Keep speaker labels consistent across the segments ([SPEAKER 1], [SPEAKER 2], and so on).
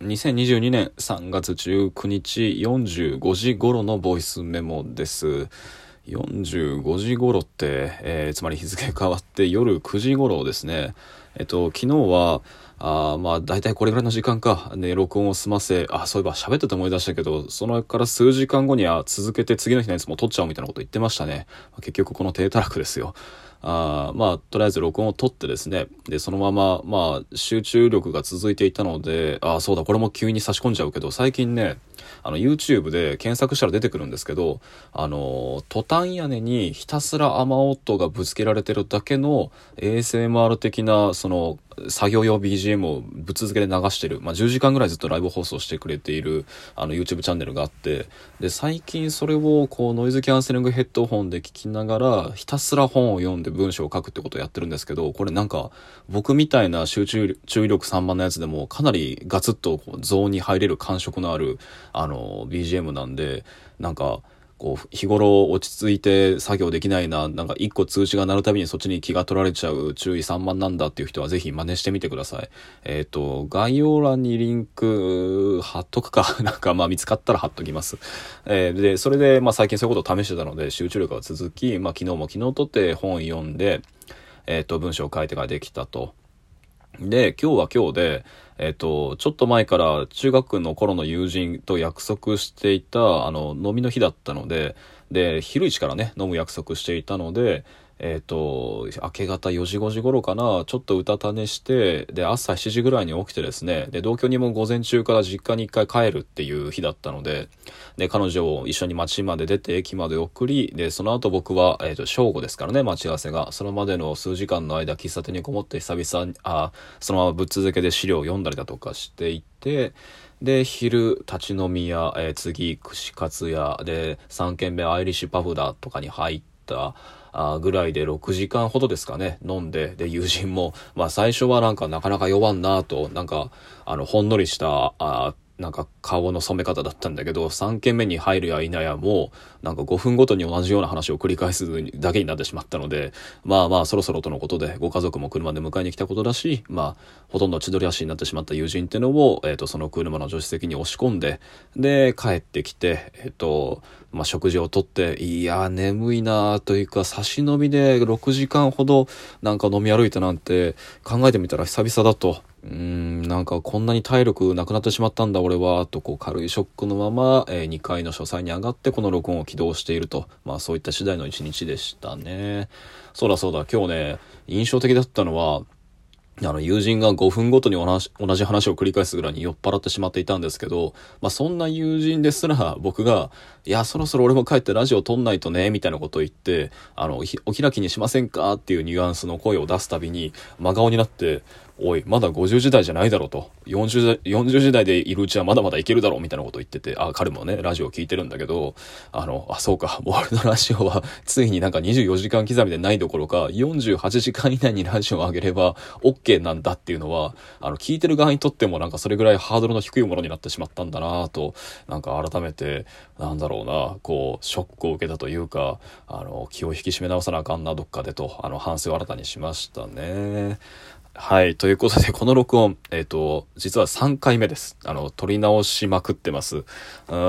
[SPEAKER 1] 2022年3月19日45時頃のボイスメモです。45時頃って、えー、つまり日付変わって夜9時頃ですね。えっと、昨日は、あまあ、大体これぐらいの時間か、ね、録音を済ませ、あ、そういえば喋ってて思い出したけど、そのから数時間後には続けて次の日のやつも撮っちゃうみたいなこと言ってましたね。結局この低たらくですよ。あまあ、とりあえず録音を取ってですね、で、そのまま、まあ、集中力が続いていたので、ああそうだ、これも急に差し込んじゃうけど、最近ね、あの、YouTube で検索したら出てくるんですけど、あの、トタン屋根にひたすら雨音がぶつけられてるだけの ASMR 的な、その、作業用 BGM をぶっ続けで流してる、まあ、10時間ぐらいずっとライブ放送してくれているあの YouTube チャンネルがあってで最近それをこうノイズキャンセリングヘッドホンで聞きながらひたすら本を読んで文章を書くってことをやってるんですけどこれなんか僕みたいな集中注意力散漫なやつでもかなりガツッとこうゾーンに入れる感触のあるあの BGM なんでなんかこう、日頃落ち着いて作業できないな、なんか一個通知が鳴るたびにそっちに気が取られちゃう注意散漫なんだっていう人はぜひ真似してみてください。えっ、ー、と、概要欄にリンク貼っとくか、なんかまあ見つかったら貼っときます。えー、で、それでまあ最近そういうことを試してたので集中力が続き、まあ昨日も昨日とって本読んで、えっ、ー、と、文章を書いてからできたと。で、今日は今日で、えっ、と、ちょっと前から中学の頃の友人と約束していた、あの、飲みの日だったので、で、昼市からね、飲む約束していたので、えっ、ー、と、明け方4時5時頃かな、ちょっとうたた寝して、で、朝7時ぐらいに起きてですね、で、同居にも午前中から実家に一回帰るっていう日だったので、で、彼女を一緒に街まで出て駅まで送り、で、その後僕は、えっ、ー、と、正午ですからね、待ち合わせが。そのまでの数時間の間、喫茶店にこもって久々に、あ、そのままぶっ続けで資料を読んだりだとかしていて、で、昼、立ち飲み屋、えー、次、串カツ屋、で、3軒目アイリッシュパフダとかに入った、ぐらいで6時間ほどですかね、飲んで、で、友人も、まあ最初はなんかなかなか酔わんなと、なんか、あの、ほんのりした、あなんか顔の染め方だったんだけど、3軒目に入るや否やもう、なんか5分ごとに同じような話を繰り返すだけになってしまったので、まあまあそろそろとのことで、ご家族も車で迎えに来たことだし、まあ、ほとんど千鳥足になってしまった友人っていうのを、えっ、ー、と、その車の助手席に押し込んで、で、帰ってきて、えっ、ー、と、まあ、食事をとって、いや、眠いなというか、差し飲みで6時間ほどなんか飲み歩いたなんて考えてみたら久々だと。うーん、なんかこんなに体力なくなってしまったんだ俺は、とこう軽いショックのまま、えー、2階の書斎に上がってこの録音を起動していると。まあそういった次第の一日でしたね。そうだそうだ、今日ね、印象的だったのは、あの、友人が5分ごとに同じ同じ話を繰り返すぐらいに酔っ払ってしまっていたんですけど、まあ、そんな友人ですら、僕が、いや、そろそろ俺も帰ってラジオ撮んないとね、みたいなことを言って、あの、お開きにしませんか？っていうニュアンスの声を出すたびに、真顔になって、おい、まだ50時代じゃないだろうと。40, 40時代でいるうちはまだまだいけるだろうみたいなこと言ってて、あ、彼もね、ラジオを聞いてるんだけど、あの、あ、そうか、俺のラジオは、ついになんか24時間刻みでないどころか、48時間以内にラジオを上げれば、OK なんだっていうのは、あの、聞いてる側にとってもなんかそれぐらいハードルの低いものになってしまったんだなぁと、なんか改めて、なんだろうな、こう、ショックを受けたというか、あの、気を引き締め直さなあかんな、どっかでと、あの、反省を新たにしましたね。はい。ということで、この録音、えっ、ー、と、実は3回目です。あの、撮り直しまくってます。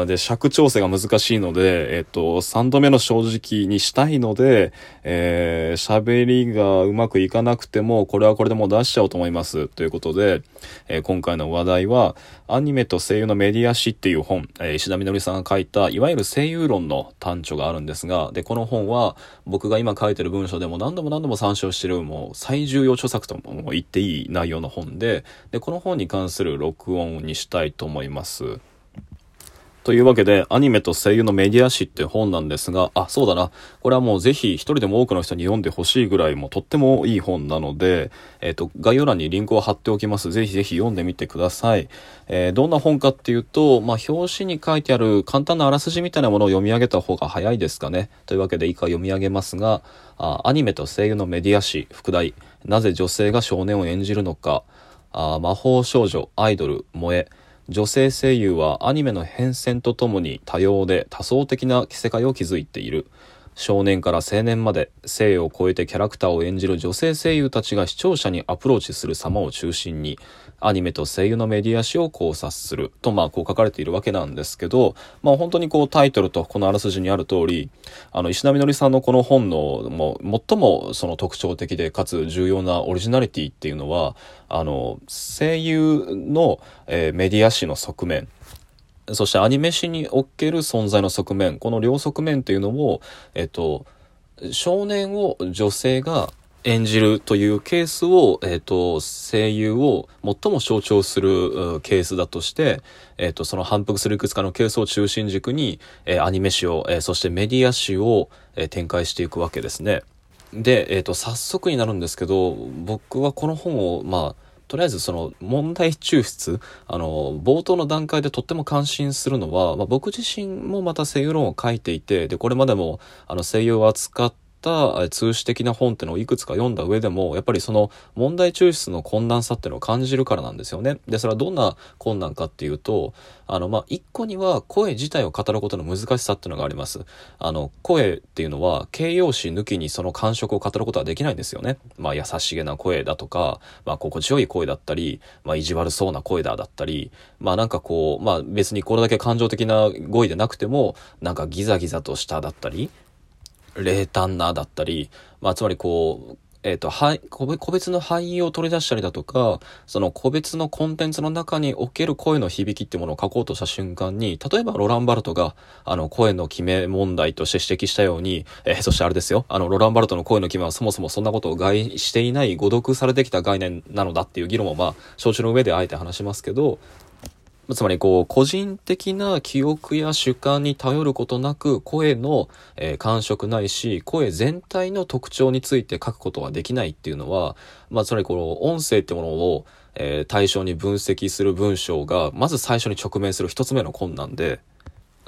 [SPEAKER 1] で、尺調整が難しいので、えっ、ー、と、3度目の正直にしたいので、えー、喋りがうまくいかなくても、これはこれでもう出しちゃおうと思います。ということで、えー、今回の話題は、アニメと声優のメディア史っていう本、えー、石田みのりさんが書いた、いわゆる声優論の単著があるんですが、で、この本は、僕が今書いてる文章でも何度も何度も参照してる、もう最重要著作と思いますも言っていい内容の本で、で、この本に関する録音にしたいと思います。というわけで、アニメと声優のメディア誌って本なんですが、あ、そうだな。これはもうぜひ一人でも多くの人に読んでほしいぐらいもとってもいい本なので、えっ、ー、と、概要欄にリンクを貼っておきます。ぜひぜひ読んでみてください。えー、どんな本かっていうと、まあ、表紙に書いてある簡単なあらすじみたいなものを読み上げた方が早いですかね。というわけで以下読み上げますが、あアニメと声優のメディア誌、副題、なぜ女性が少年を演じるのか、あ魔法少女、アイドル、萌え、女性声優はアニメの変遷とともに多様で多層的な世界を築いている。少年から青年まで性を超えてキャラクターを演じる女性声優たちが視聴者にアプローチする様を中心にアニメと声優のメディア史を考察するとまあこう書かれているわけなんですけどまあ本当にこうタイトルとこのあらすじにある通りあの石波のりさんのこの本のもう最もその特徴的でかつ重要なオリジナリティっていうのはあの声優の、えー、メディア史の側面そしてアニメ史における存在の側面この両側面っていうのをえっと少年を女性が演じるというケースを、えっ、と、声優を最も象徴するケースだとして、えっ、と、その反復するいくつかのケースを中心軸に、えー、アニメ史を、えそしてメディア史を、え展開していくわけですね。で、えっ、と、早速になるんですけど、僕はこの本を、まあ、とりあえずその問題抽出、あの、冒頭の段階でとっても感心するのは、まあ、僕自身もまた声優論を書いていて、で、これまでもあの声優を扱っった通史的な本ってのをいくつか読んだ上でも、やっぱりその問題抽出の困難さっていうのを感じるからなんですよね。で、それはどんな困難かっていうと、あの、まあ、一個には声自体を語ることの難しさっていうのがあります。あの、声っていうのは形容詞抜きにその感触を語ることはできないんですよね。まあ、優しげな声だとか、まあ、心地よい声だったり、まあ、意地悪そうな声だだったり、まあ、なんかこう、まあ、別にこれだけ感情的な語彙でなくても、なんかギザギザとしただったり、冷淡なだったり、まあ、つまりこう、えっ、ー、と、はい、個別の俳優を取り出したりだとか、その個別のコンテンツの中における声の響きっていうものを書こうとした瞬間に、例えばロランバルトが、あの、声の決め問題として指摘したように、えー、そしてあれですよ、あの、ロランバルトの声の決めはそもそもそんなことを外していない誤読されてきた概念なのだっていう議論もまあ、承知の上であえて話しますけど、つまりこう、個人的な記憶や主観に頼ることなく、声の、えー、感触ないし、声全体の特徴について書くことはできないっていうのは、まあ、つまりこの音声ってものを、えー、対象に分析する文章が、まず最初に直面する一つ目の困難で、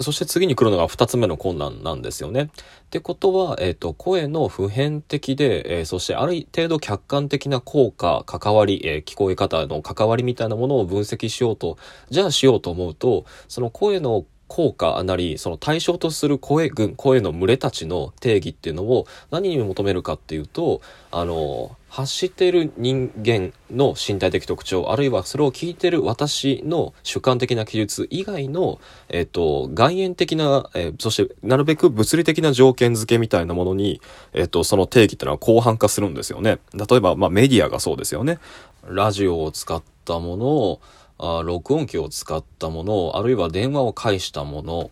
[SPEAKER 1] そして次に来るのが二つ目の困難なんですよね。ってことは、えっ、ー、と、声の普遍的で、えー、そしてある程度客観的な効果、関わり、えー、聞こえ方の関わりみたいなものを分析しようと、じゃあしようと思うと、その声の効果なり、その対象とする声群、声の群れたちの定義っていうのを何に求めるかっていうと、あの、発してる人間の身体的特徴、あるいはそれを聞いてる私の主観的な記述以外の、えっと、外縁的な、えー、そしてなるべく物理的な条件付けみたいなものに、えっと、その定義っていうのは広範化するんですよね。例えば、まあメディアがそうですよね。ラジオを使ったものを、あ録音機を使ったもの、あるいは電話を介したもの、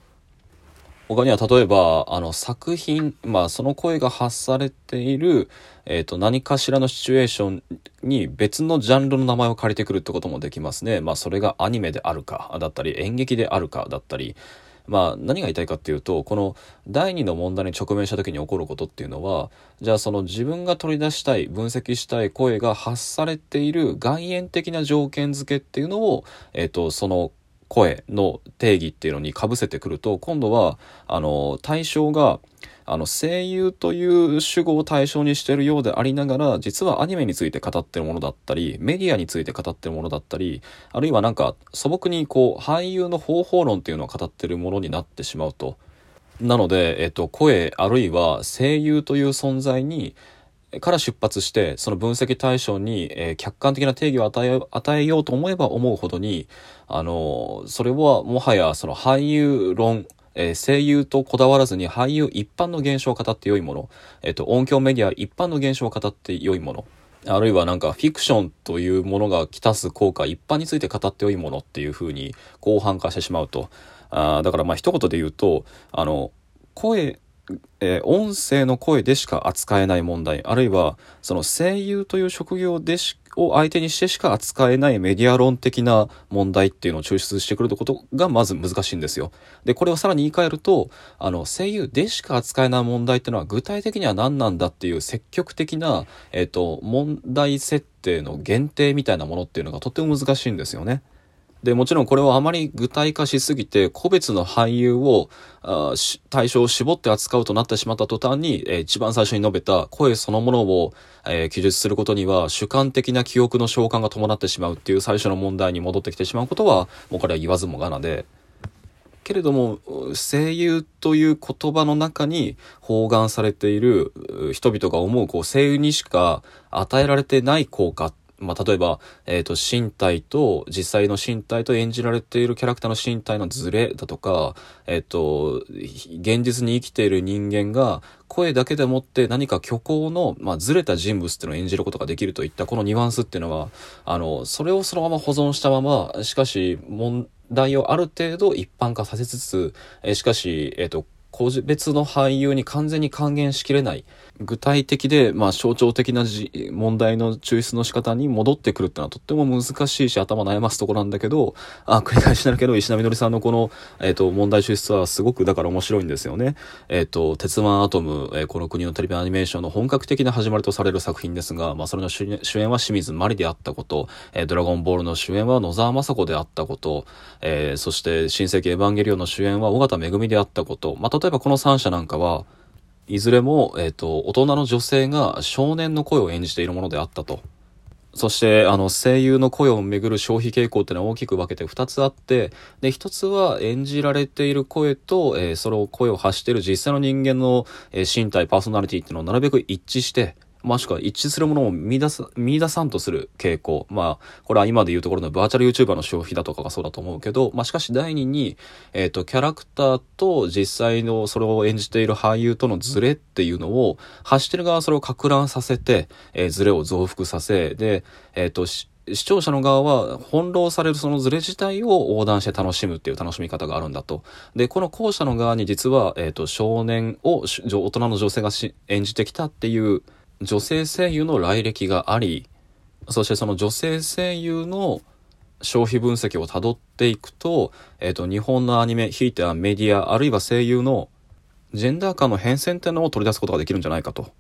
[SPEAKER 1] 他には例えば、あの作品、まあその声が発されている、えっ、ー、と何かしらのシチュエーションに別のジャンルの名前を借りてくるってこともできますね。まあそれがアニメであるか、だったり演劇であるか、だったり、まあ何が言いたいかっていうとこの第2の問題に直面した時に起こることっていうのはじゃあその自分が取り出したい分析したい声が発されている外縁的な条件付けっていうのを、えっ、とその声の定義っていうのにかぶせてくると今度はあの対象があの声優という主語を対象にしているようでありながら実はアニメについて語ってるものだったりメディアについて語ってるものだったりあるいはなんか素朴にこう俳優の方法論っていうのを語ってるものになってしまうと。なので、えっと、声あるいは声優という存在にから出発してその分析対象に、えー、客観的な定義を与え与えようと思えば思うほどにあのそれはもはやその俳優論えー、声優とこだわらずに俳優一般の現象を語って良いもの、えっ、ー、と、音響メディア一般の現象を語って良いもの、あるいはなんかフィクションというものが来たす効果一般について語って良いものっていうふうに広範化してしまうと。あだからまあ一言で言うと、あの、声、えー、音声の声でしか扱えない問題、あるいはその声優という職業でしを相手にしてしか扱えないメディア論的な問題っていうのを抽出してくることがまず難しいんですよ。で、これをさらに言い換えると、あの、声優でしか扱えない問題っていうのは具体的には何なんだっていう積極的な、え、ー、と、問題設定の限定みたいなものっていうのがとっても難しいんですよね。で、もちろんこれはあまり具体化しすぎて、個別の俳優を、あ対象を絞って扱うとなってしまった途端に、えー、一番最初に述べた声そのものを、えー、記述することには主観的な記憶の召喚が伴ってしまうっていう最初の問題に戻ってきてしまうことは、もうこれは言わずもがなで、けれども声優という言葉の中に包含されている人々が思うこう声優にしか与えられてない効果っまあ、例えば、えっ、ー、と、身体と、実際の身体と演じられているキャラクターの身体のズレだとか、えっ、ー、と、現実に生きている人間が、声だけでもって何か虚構の、まあ、ずれた人物っていうのを演じることができるといったこのニュアンスっていうのは、あの、それをそのまま保存したまま、しかし、問題をある程度一般化させつつ、えしかし、えっ、と、個別の俳優に完全に還元しきれない。具体的で、まあ、象徴的な問題の抽出の仕方に戻ってくるってのはとっても難しいし、頭悩ますところなんだけど、あ、繰り返しになるけど、石波のりさんのこの、えっ、ー、と、問題抽出はすごくだから面白いんですよね。えっ、ー、と、鉄腕アトム、えー、この国のテレビアニメーションの本格的な始まりとされる作品ですが、まあ、それの主演は清水麻里であったこと、えドラゴンボールの主演は野沢雅子であったこと、えそして、新世紀エヴァンゲリオンの主演は尾形めぐみであったこと、まあ、例えばこの3社なんかは、いずれも、えっ、ー、と、大人の女性が少年の声を演じているものであったと。そして、あの、声優の声をめぐる消費傾向っていうのは大きく分けて2つあって、で、1つは演じられている声と、えー、その声を発している実際の人間の、えー、身体、パーソナリティっていうのをなるべく一致して、もしくは一致するものを見出す、見出さんとする傾向。まあ、これは今で言うところのバーチャル YouTuber の消費だとかがそうだと思うけど、まあしかし第二に、えっ、ー、と、キャラクターと実際のそれを演じている俳優とのズレっていうのを、発してる側はそれを拡乱させて、えー、ズレを増幅させ、で、えっ、ー、と、視聴者の側は翻弄されるそのズレ自体を横断して楽しむっていう楽しみ方があるんだと。で、この後者の側に実は、えっ、と、少年を大人の女性が演じてきたっていう女性声優の来歴があり、そしてその女性声優の消費分析をたどっていくと、えっ、ー、と、日本のアニメ、ひいてはメディア、あるいは声優のジェンダー間の変遷っていうのを取り出すことができるんじゃないかと。